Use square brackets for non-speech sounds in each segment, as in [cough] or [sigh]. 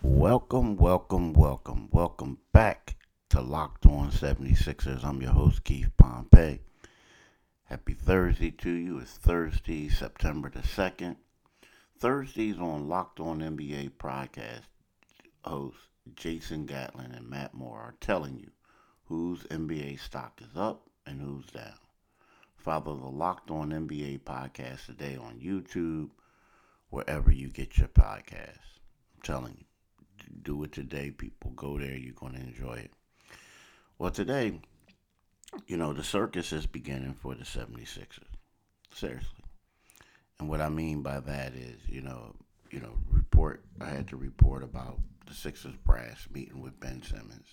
Welcome, welcome, welcome, welcome back to Locked On 76ers. I'm your host, Keith Pompey. Happy Thursday to you. It's Thursday, September the 2nd. Thursdays on Locked On NBA podcast hosts Jason Gatlin and Matt Moore are telling you whose NBA stock is up and who's down. Follow the Locked On NBA podcast today on YouTube, wherever you get your podcasts. I'm telling you do it today, people. Go there. You're going to enjoy it. Well, today, you know, the circus is beginning for the 76ers. Seriously. And what I mean by that is, you know, you know, report, I had to report about the Sixers brass meeting with Ben Simmons.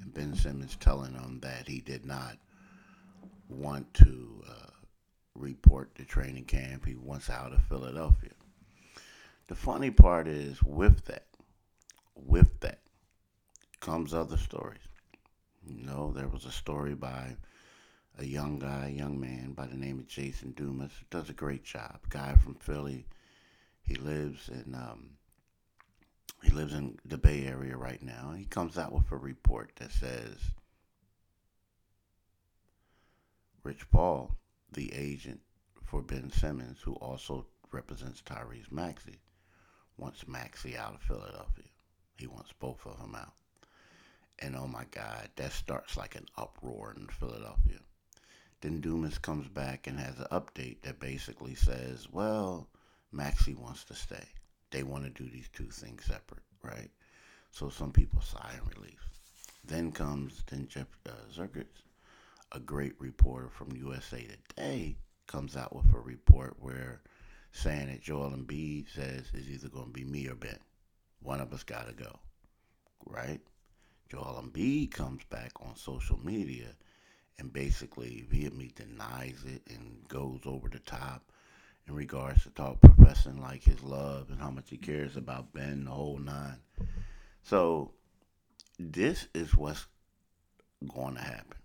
And Ben Simmons telling them that he did not want to uh, report the training camp. He wants out of Philadelphia. The funny part is, with that, with that comes other stories. You know, there was a story by a young guy, young man by the name of Jason Dumas. Does a great job. Guy from Philly. He lives in um, he lives in the Bay Area right now. He comes out with a report that says Rich Paul, the agent for Ben Simmons, who also represents Tyrese Maxey, wants Maxey out of Philadelphia. He wants both of them out. And oh my God, that starts like an uproar in Philadelphia. Then Dumas comes back and has an update that basically says, well, Maxey wants to stay. They want to do these two things separate, right? So some people sigh in relief. Then comes then Jeff uh, Zerkis, a great reporter from USA Today, comes out with a report where saying that Joel Embiid says it's either going to be me or Ben. One of us got to go, right? Joel Embiid comes back on social media and basically vehemently denies it and goes over the top in regards to talk professing like his love and how much he cares about Ben, the whole nine. So this is what's going to happen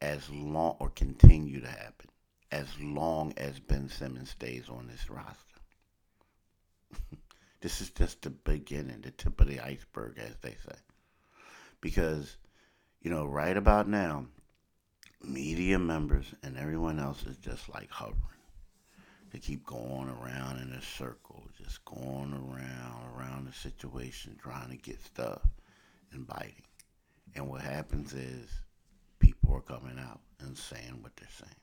as long or continue to happen as long as Ben Simmons stays on this roster. [laughs] this is just the beginning, the tip of the iceberg, as they say. Because, you know, right about now, media members and everyone else is just like hovering. They keep going around in a circle, just going around, around the situation, trying to get stuff and biting. And what happens is people are coming out and saying what they're saying.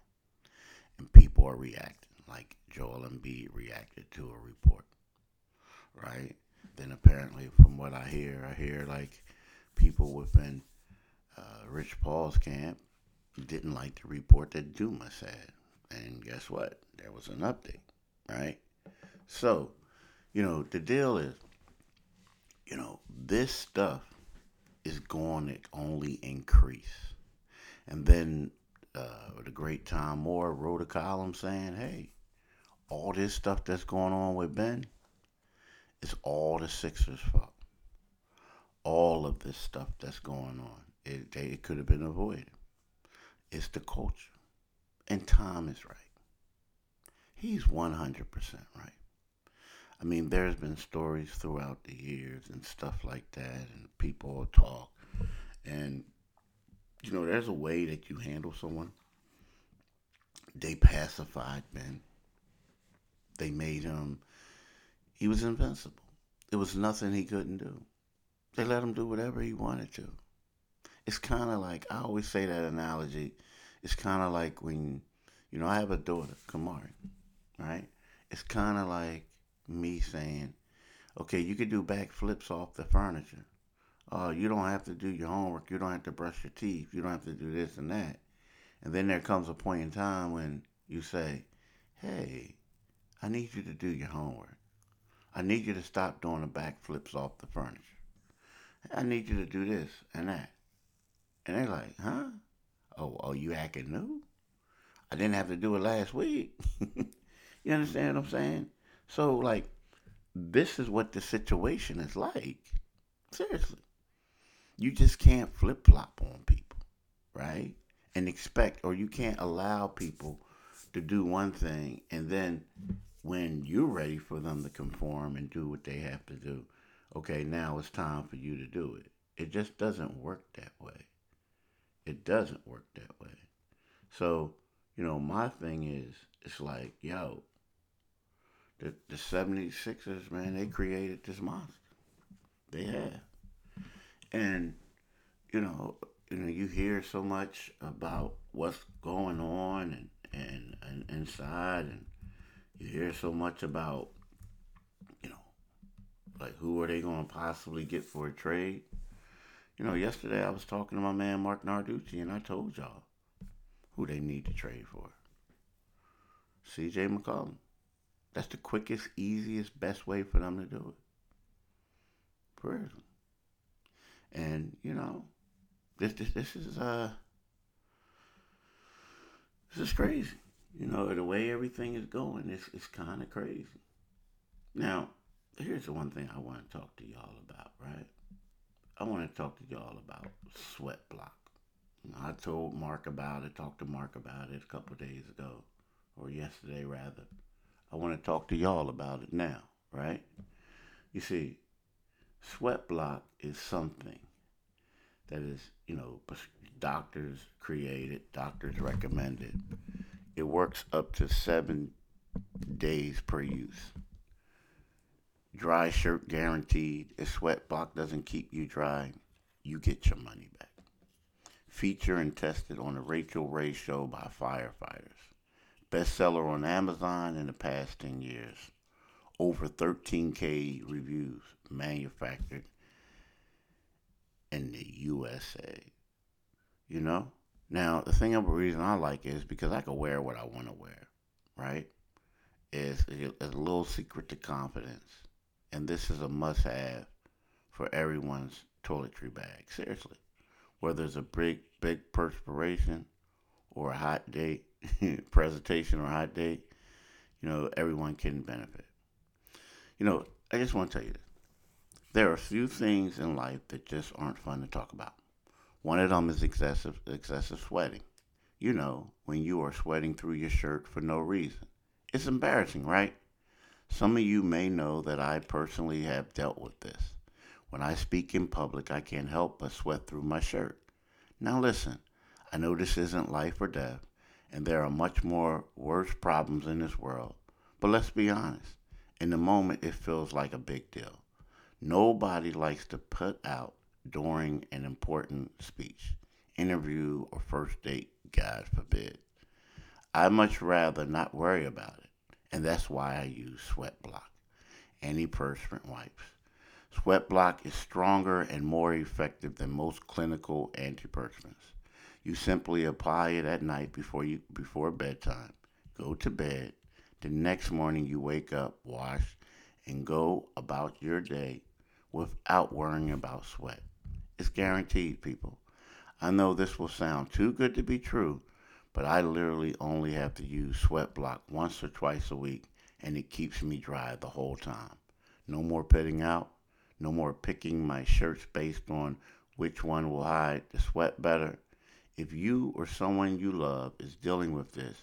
And people are reacting, like Joel Embiid reacted to a report, right? Then apparently, from what I hear, I hear like people within uh, Rich Paul's camp didn't like the report that Dumas said. And guess what? There was an update, right? So, you know, the deal is, you know, this stuff is going to only increase. And then uh, the great Tom Moore wrote a column saying, hey, all this stuff that's going on with Ben is all the Sixers' fault. All of this stuff that's going on, it, it could have been avoided. It's the culture. And Tom is right. He's 100% right. I mean, there's been stories throughout the years and stuff like that, and people talk. And, you know, there's a way that you handle someone. They pacified Ben. They made him, he was invincible. There was nothing he couldn't do. They let him do whatever he wanted to. It's kind of like, I always say that analogy. It's kind of like when, you know, I have a daughter, Kamari, right? It's kind of like me saying, okay, you could do backflips off the furniture. Oh, you don't have to do your homework. You don't have to brush your teeth. You don't have to do this and that. And then there comes a point in time when you say, hey, I need you to do your homework. I need you to stop doing the backflips off the furniture. I need you to do this and that. And they're like, huh? Oh, oh, you acting new? I didn't have to do it last week. [laughs] you understand what I'm saying? So, like, this is what the situation is like. Seriously. You just can't flip flop on people, right? And expect, or you can't allow people to do one thing and then when you're ready for them to conform and do what they have to do, okay, now it's time for you to do it. It just doesn't work that way. It doesn't work that way. So, you know, my thing is, it's like, yo, the, the 76ers, man, they created this monster. They have. And, you know, you know, you hear so much about what's going on and, and, and inside and you hear so much about, you know, like who are they going to possibly get for a trade? You know, yesterday I was talking to my man Marc Narducci and I told y'all who they need to trade for. CJ McCollum. That's the quickest, easiest, best way for them to do it. For. And, you know, this this this is uh this is crazy. You know, the way everything is going, it's it's kinda crazy. Now, here's the one thing I want to talk to y'all about, right? I want to talk to y'all about sweat block. I told Mark about it, talked to Mark about it a couple days ago, or yesterday rather. I want to talk to y'all about it now, right? You see, sweat block is something that is, you know, doctors created, doctors recommended. It works up to seven days per use. Dry shirt guaranteed. If sweat block doesn't keep you dry, you get your money back. Feature and tested on the Rachael Ray Show by firefighters. Bestseller on Amazon in the past 10 years. Over 13K reviews. Manufactured in the USA. You know? Now, the thing of the reason I like is because I can wear what I want to wear, right? It's, it's a little secret to confidence. And this is a must have for everyone's toiletry bag. Seriously. Whether it's a big, big perspiration or a hot date, [laughs] presentation or hot date, you know, everyone can benefit. You know, I just want to tell you this. There are a few things in life that just aren't fun to talk about. One of them is excessive excessive sweating. You know, when you are sweating through your shirt for no reason. It's embarrassing, right? Some of you may know that I personally have dealt with this. When I speak in public, I can't help but sweat through my shirt. Now listen, I know this isn't life or death, and there are much more worse problems in this world. But let's be honest. In the moment, it feels like a big deal. Nobody likes to put out during an important speech, interview, or first date, God forbid. I much rather not worry about it, and that's why I use Sweat Block antiperspirant wipes. Sweat Block is stronger and more effective than most clinical antiperspirants. You simply apply it at night before you before bedtime. Go to bed. The next morning you wake up, wash, and go about your day without worrying about sweat. Guaranteed, people. I know this will sound too good to be true, but I literally only have to use Sweat Block once or twice a week, and it keeps me dry the whole time. No more pitting out, no more picking my shirts based on which one will hide the sweat better. If you or someone you love is dealing with this,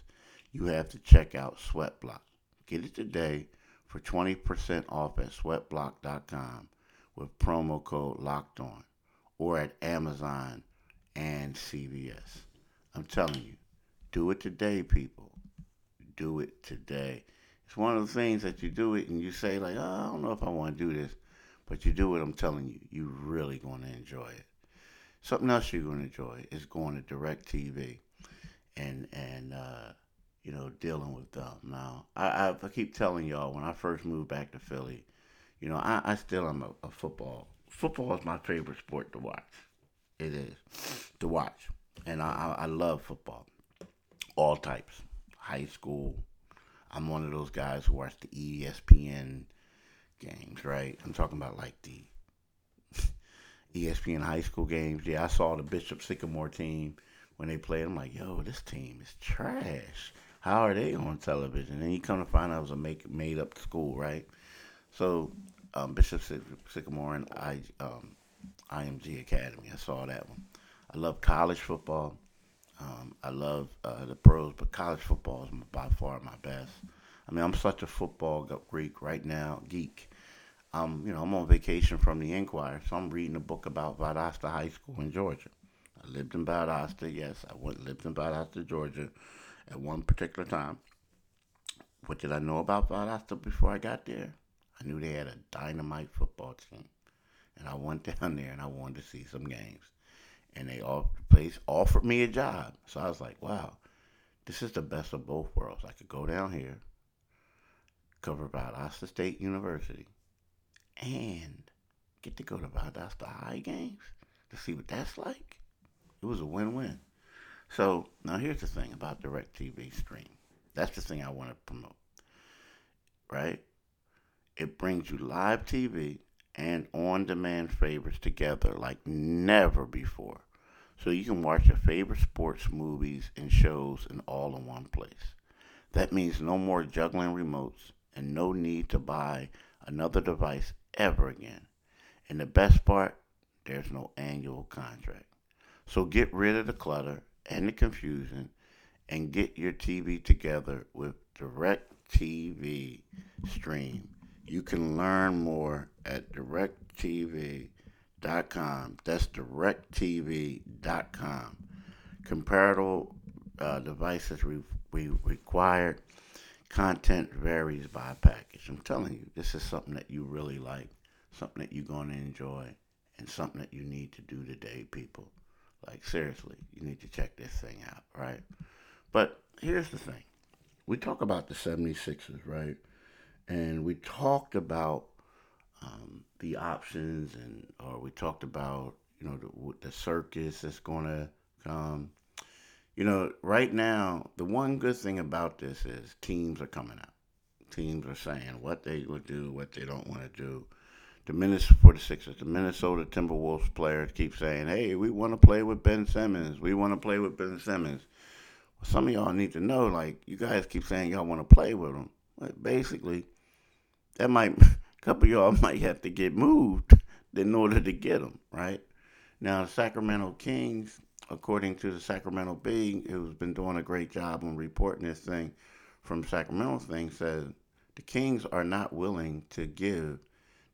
you have to check out Sweat Block. Get it today for 20% off at sweatblock.com with promo code locked on or at Amazon and CVS. I'm telling you, do it today, people. Do it today. It's one of the things that you do it and you say, like, oh, I don't know if I want to do this, but you do it, I'm telling you, you're really going to enjoy it. Something else you're going to enjoy is going to DirecTV and, and, uh, you know, dealing with them. Now, I, I, keep telling y'all when I first moved back to Philly, you know, I, I still am a, a football. Football is my favorite sport to watch. It is to watch, and I, I, love football, all types, high school. I'm one of those guys who watch the ESPN games, right? I'm talking about like the [laughs] ESPN high school games. Yeah, I saw the Bishop Sycamore team when they played. I'm like, yo, this team is trash. How are they on television? And you come to find out it was a make, made up school, right? So um, Bishop Sycamore and I, um, IMG Academy. I saw that one. I love college football. Um, I love uh, the pros, but college football is by far my best. I mean, I'm such a football geek right now, geek. I'm, you know, I'm on vacation from the Inquirer, so I'm reading a book about Valdosta High School in Georgia. I lived in Valdosta, yes, I went lived in Valdosta, Georgia, at one particular time. What did I know about Valdosta before I got there? I knew they had a dynamite football team, and I went [laughs] down there and I wanted to see some games, and they all the place offered me a job, so I was like, wow, this is the best of both worlds. I could go down here, cover Valdosta State University, and get to go to Valdosta High games to see what that's like. It was a win-win. So now here's the thing about DirecTV Stream. That's the thing I want to promote. Right? It brings you live TV and on-demand favorites together like never before. So you can watch your favorite sports, movies, and shows in all in one place. That means no more juggling remotes and no need to buy another device ever again. And the best part, there's no annual contract. So get rid of the clutter and the confusion and get your TV together with DirecTV Stream. You can learn more at directv.com. That's directv.com. Comparable uh, devices we, we required. Content varies by package. I'm telling you, this is something that you really like, something that you're going to enjoy, and something that you need to do today, people. Like, seriously, you need to check this thing out, right? But here's the thing we talk about the 76ers, right? And we talked about um, the options, and or we talked about you know the, the circus that's going to come. You know, right now, the one good thing about this is teams are coming out. Teams are saying what they would do, what they don't want to do the Minnesota for the Sixers, the Minnesota Timberwolves players keep saying, "Hey, we want to play with Ben Simmons. We want to play with Ben Simmons." Well, some of y'all need to know, like, you guys keep saying y'all want to play with him. Like, basically, that might a [laughs] couple of y'all [laughs] might have to get moved in order to get them right. Now, the Sacramento Kings, according to the Sacramento Bee, who's been doing a great job on reporting this thing from Sacramento thing, says the Kings are not willing to give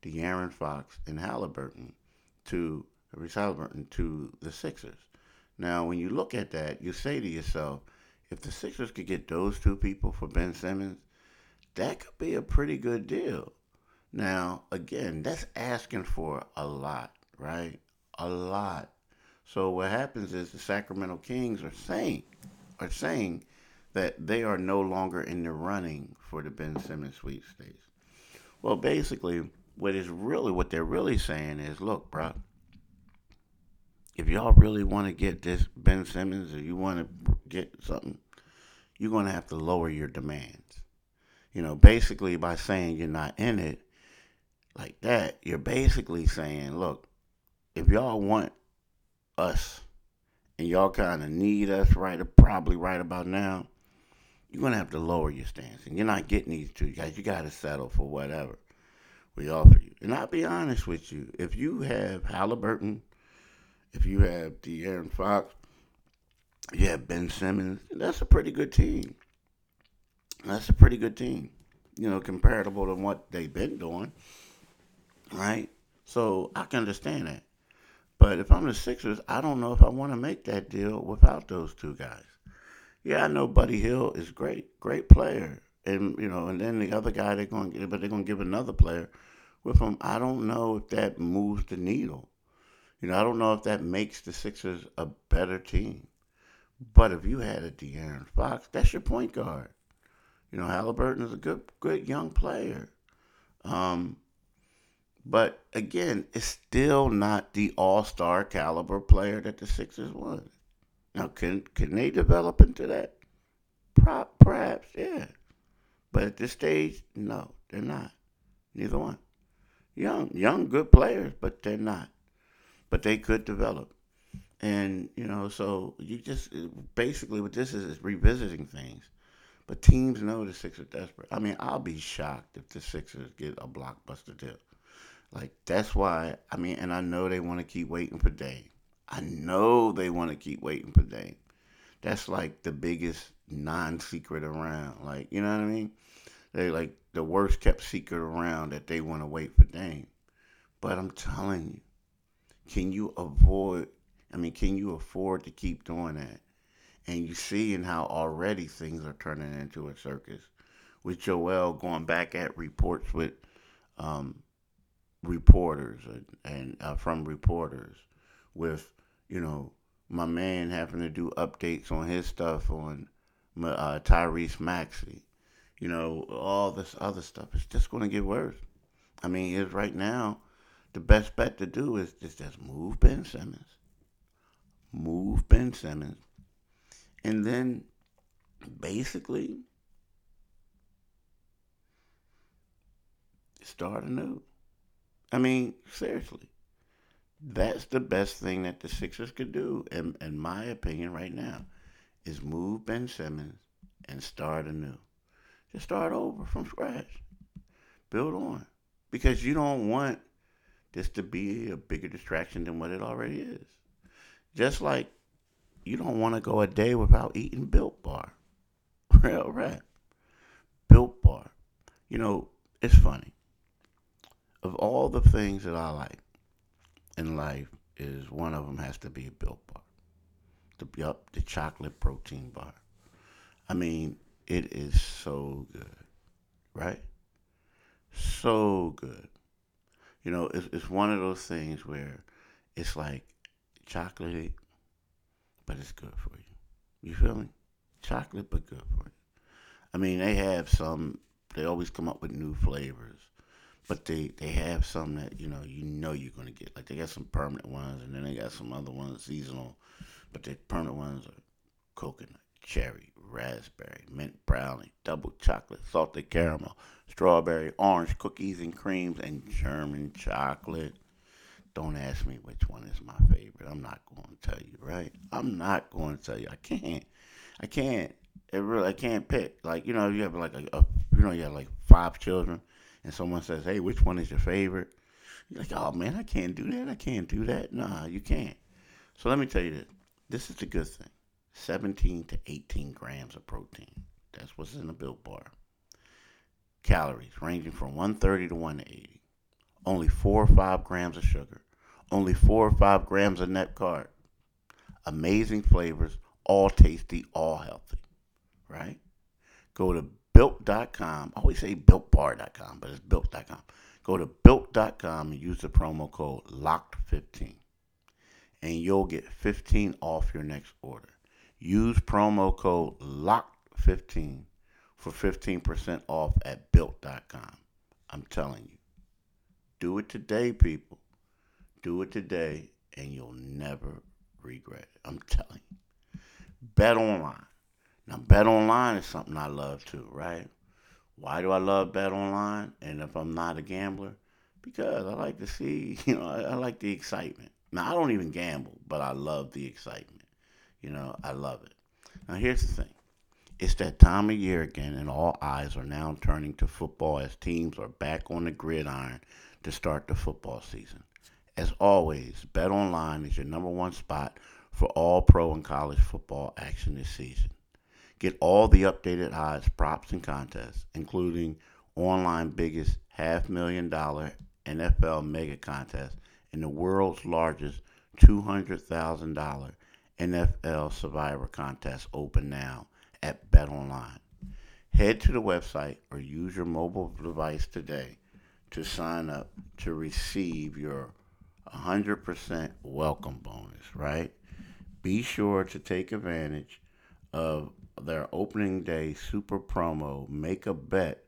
De'Aaron Fox and Halliburton to Halliburton to the Sixers. Now, when you look at that, you say to yourself, if the Sixers could get those two people for Ben Simmons, that could be a pretty good deal. Now, again, that's asking for a lot, right? A lot. So what happens is the Sacramento Kings are saying are saying that they are no longer in the running for the Ben Simmons sweepstakes. Well, basically, what is really what they're really saying is, look, bro, if y'all really want to get this Ben Simmons, or you want to get something, you're gonna have to lower your demands. You know, basically by saying you're not in it like that, you're basically saying, look, if y'all want us and y'all kind of need us right probably right about now, you're gonna have to lower your stance, and you're not getting these two guys. You got to settle for whatever we offer you. And I'll be honest with you, if you have Halliburton, if you have De'Aaron Fox, you have Ben Simmons, that's a pretty good team. That's a pretty good team, you know, comparable to what they've been doing, right? So I can understand that. But if I'm the Sixers, I don't know if I want to make that deal without those two guys. Yeah, I know Buddy Hield is great, great player, and you know, and then the other guy they're going to but they're going to give another player with him. I don't know if that moves the needle. You know, I don't know if that makes the Sixers a better team. But if you had a De'Aaron Fox, that's your point guard. You know, Halliburton is a good, good young player. Um, but again, it's still not the all-star caliber player that the Sixers want. Now, can can they develop into that? Perhaps, yeah. But at this stage, no, they're not. Neither one. Young, young, good players, but they're not. But they could develop. And, you know, so you just basically what this is is revisiting things. But teams know the Sixers are desperate. I mean, I'll be shocked if the Sixers get a blockbuster deal. Like, that's why, I mean, and I know they want to keep waiting for Dame. I know they want to keep waiting for Dame. That's like the biggest non secret around. Like, you know what I mean? they like the worst kept secret around that they want to wait for Dame. But I'm telling you, can you avoid? I mean, can you afford to keep doing that? And you seeing how already things are turning into a circus with Joel going back at reports with um, reporters and, and uh, from reporters with you know my man having to do updates on his stuff on uh, Tyrese Maxey, you know all this other stuff. It's just going to get worse. I mean, it's right now the best bet to do is, is just move Ben Simmons, move Ben Simmons, and then basically start anew. I mean, seriously. That's the best thing that the Sixers could do, in, in my opinion, right now, is move Ben Simmons and start anew. Just start over from scratch. Build on. Because you don't want this to be a bigger distraction than what it already is. Just like you don't want to go a day without eating Built Bar. [laughs] Real rap. Built Bar. You know, it's funny of all the things that I like in life, is one of them has to be a Built Bar. The yup, the chocolate protein bar. I mean, it is so good, right? So good. You know, it's it's one of those things where it's like chocolate, but it's good for you. You feel me? Chocolate, but good for you. I mean, they have some. They always come up with new flavors but they they have some that you know you know you're gonna get. Like they got some permanent ones, and then they got some other ones seasonal. But the permanent ones are coconut, cherry, raspberry, mint brownie, double chocolate, salted caramel, strawberry, orange cookies and creams, and German chocolate. Don't ask me which one is my favorite. I'm not going to tell you, right? I'm not going to tell you. I can't. I can't. It really, I can't pick. Like you know, you have like a, a you know, you have like five children and someone says, "Hey, which one is your favorite?" You're like, "Oh man, I can't do that. I can't do that." Nah, you can't. So let me tell you this. This is the good thing. 17 to 18 grams of protein. That's what's in a Built Bar. Calories ranging from 130 to 180. Only 4 or 5 grams of sugar. Only 4 or 5 grams of net carb. Amazing flavors, all tasty, all healthy. Right? Go to built.com. I always say builtbar.com, but it's built.com. Go to built.com and use the promo code LOCKED15 and you'll get 15 off your next order. Use promo code LOCKED15 for 15% off at built.com. I'm telling you. Do it today, people. Do it today and you'll never regret it. I'm [laughs] telling you. Bet online now, Bet Online is something I love too, right? Why do I love Bet Online? And if I'm not a gambler, because I like to see, [laughs] you know, I, I like the excitement. Now, I don't even gamble, but I love the excitement. You know, I love it. Now, here's the thing it's that time of year again, and all eyes are now turning to football as teams are back on the gridiron to start the football season. As always, Bet Online is your number one spot for all pro and college football action this season. Get all the updated odds, props, and contests, including online biggest half million dollar NFL mega contest and the world's largest $200,000 NFL Survivor contest open now at BetOnline. Head to the website or use your mobile device today to sign up to receive your 100% welcome bonus, right? Be sure to take advantage of their opening day super promo, make a bet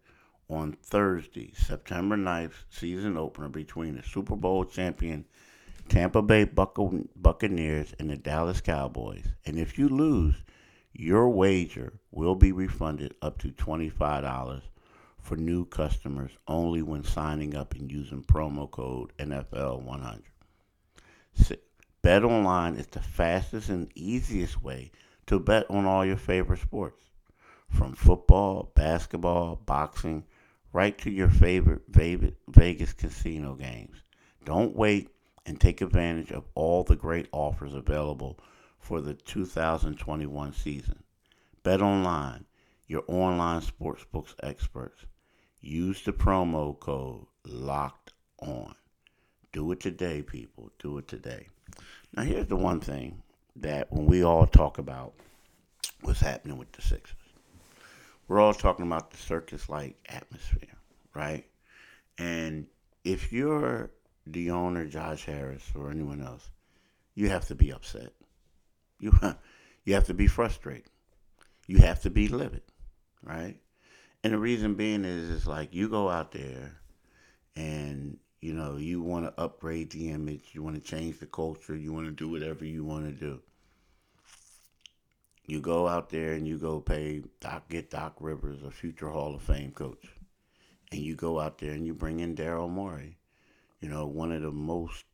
on Thursday, September 9th, season opener between the Super Bowl champion Tampa Bay Buccaneers and the Dallas Cowboys. And if you lose, your wager will be refunded up to $25 for new customers only when signing up and using promo code NFL100. Bet online is the fastest and easiest way to bet on all your favorite sports, from football, basketball, boxing, right to your favorite Vegas casino games. Don't wait and take advantage of all the great offers available for the 2021 season. Bet online, your online sportsbooks experts. Use the promo code locked on. Do it today, people. Do it today. Now, here's the one thing that when we all talk about what's happening with the Sixers, we're all talking about the circus like atmosphere, right? And if you're the owner, Josh Harris, or anyone else, you have to be upset. You, [laughs] you have to be frustrated. You have to be livid, right? And the reason being is, it's like you go out there and you know you want to upgrade the image, you want to change the culture, you want to do whatever you want to do. You go out there and you go pay Doc, get Doc Rivers, a future Hall of Fame coach, and you go out there and you bring in Daryl Morey, you know, one of the most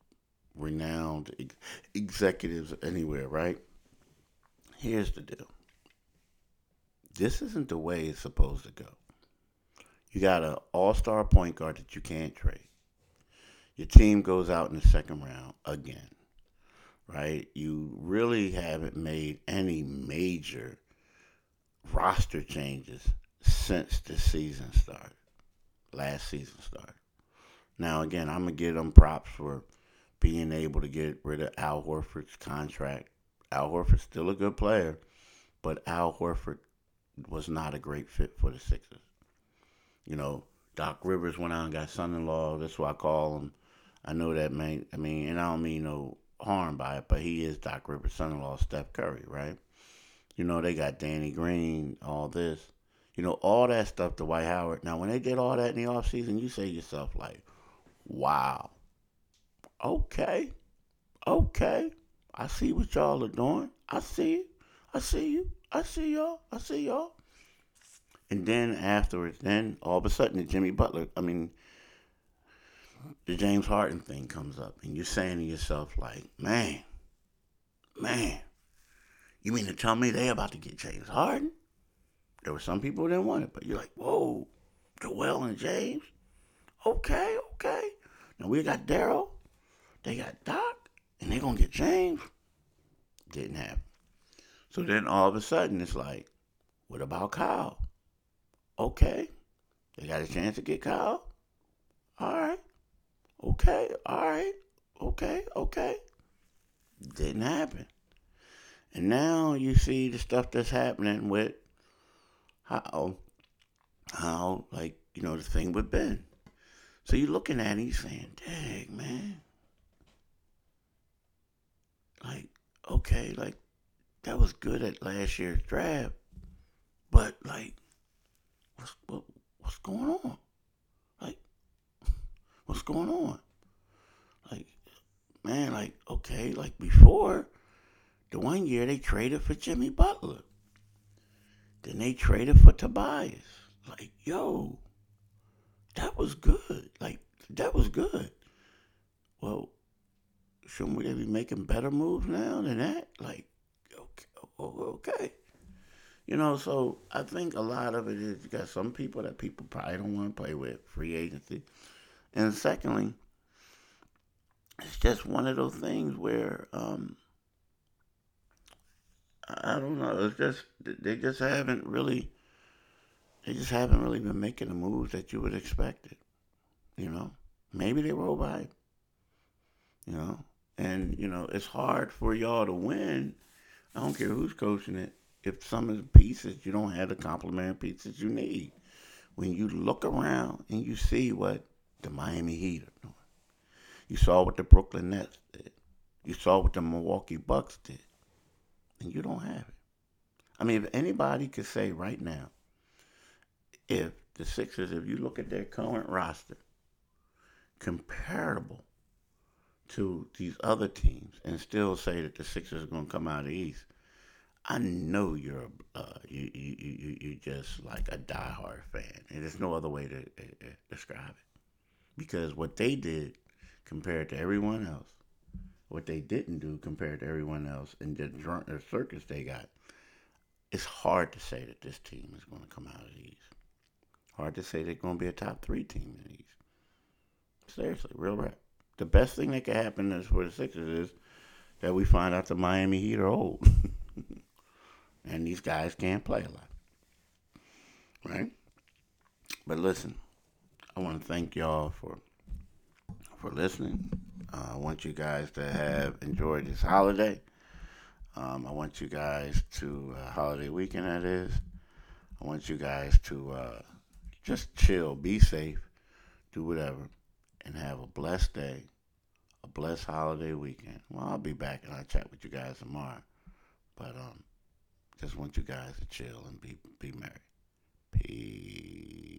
renowned ex- executives anywhere, right? Here's the deal. This isn't the way it's supposed to go. You got an all-star point guard that you can't trade. Your team goes out in the second round again right? You really haven't made any major roster changes since the season started, last season started. Now, again, I'm going to give them props for being able to get rid of Al Horford's contract. Al Horford's still a good player, but Al Horford was not a great fit for the Sixers. You know, Doc Rivers went out and got son-in-law. That's why I call him. I know that man. I mean, and I don't mean no harm by it, but he is Doc Rivers' son-in-law, Seth Curry, right? You know, they got Danny Green, all this. You know, all that stuff to Dwight Howard. Now, when they did all that in the offseason, you say to yourself, like, wow, okay, okay, I see what y'all are doing. I see it. I see you. I see y'all. I see y'all. And then afterwards, then all of a sudden, the Jimmy Butler, I mean, the James Harden thing comes up, and you're saying to yourself, like, man, man, you mean to tell me they about to get James Harden? There were some people who didn't want it, but you're like, whoa, Joel and James? Okay, okay. Now we got Daryl, they got Doc, and they're going to get James. Didn't happen. So then all of a sudden it's like, what about Kyle? Okay, they got a chance to get Kyle. All right. Okay, all right, okay, okay. Didn't happen. And now you see the stuff that's happening with how, how, like, you know, the thing with Ben. So you're looking at it, saying, dang, man. Like, okay, like, that was good at last year's draft. But, like, what's, what, what's going on? Like, what's going on? Like, man, like, okay, like before, the one year they traded for Jimmy Butler. Then they traded for Tobias. Like, yo, that was good. Like, that was good. Well, shouldn't we be making better moves now than that? Like, okay. You know, so I think a lot of it is you got some people that people probably don't want to play with, free agency. And secondly, it's just one of those things where um, I don't know. It's just they just haven't really they just haven't really been making the moves that you would expect it. You know, maybe they roll by. You know, and you know it's hard for y'all to win. I don't care who's coaching it. If some of the pieces you don't have the complementary pieces you need, when you look around and you see what the Miami Heat are doing. You saw what the Brooklyn Nets did. You saw what the Milwaukee Bucks did. And you don't have it. I mean, if anybody could say right now, if the Sixers, if you look at their current roster, comparable to these other teams, and still say that the Sixers are going to come out of the East, I know you're uh, you, you you you just like a diehard fan, and there's no other way to uh, describe it because what they did compared to everyone else, what they didn't do compared to everyone else, and the, the circus they got, it's hard to say that this team is going to come out of these. Hard to say they're going to be a top three team in these. Seriously, real rap. The best thing that could happen is for the Sixers is that we find out the Miami Heat are old. [laughs] and these guys can't play a lot. Right? But listen, I want to thank y'all for for listening. Uh, I want you guys to have enjoyed this holiday. Um, I want you guys to uh, holiday weekend that is. I want you guys to uh, just chill, be safe, do whatever, and have a blessed day, a blessed holiday weekend. Well, I'll be back and I'll chat with you guys tomorrow. But um, just want you guys to chill and be be merry. Peace.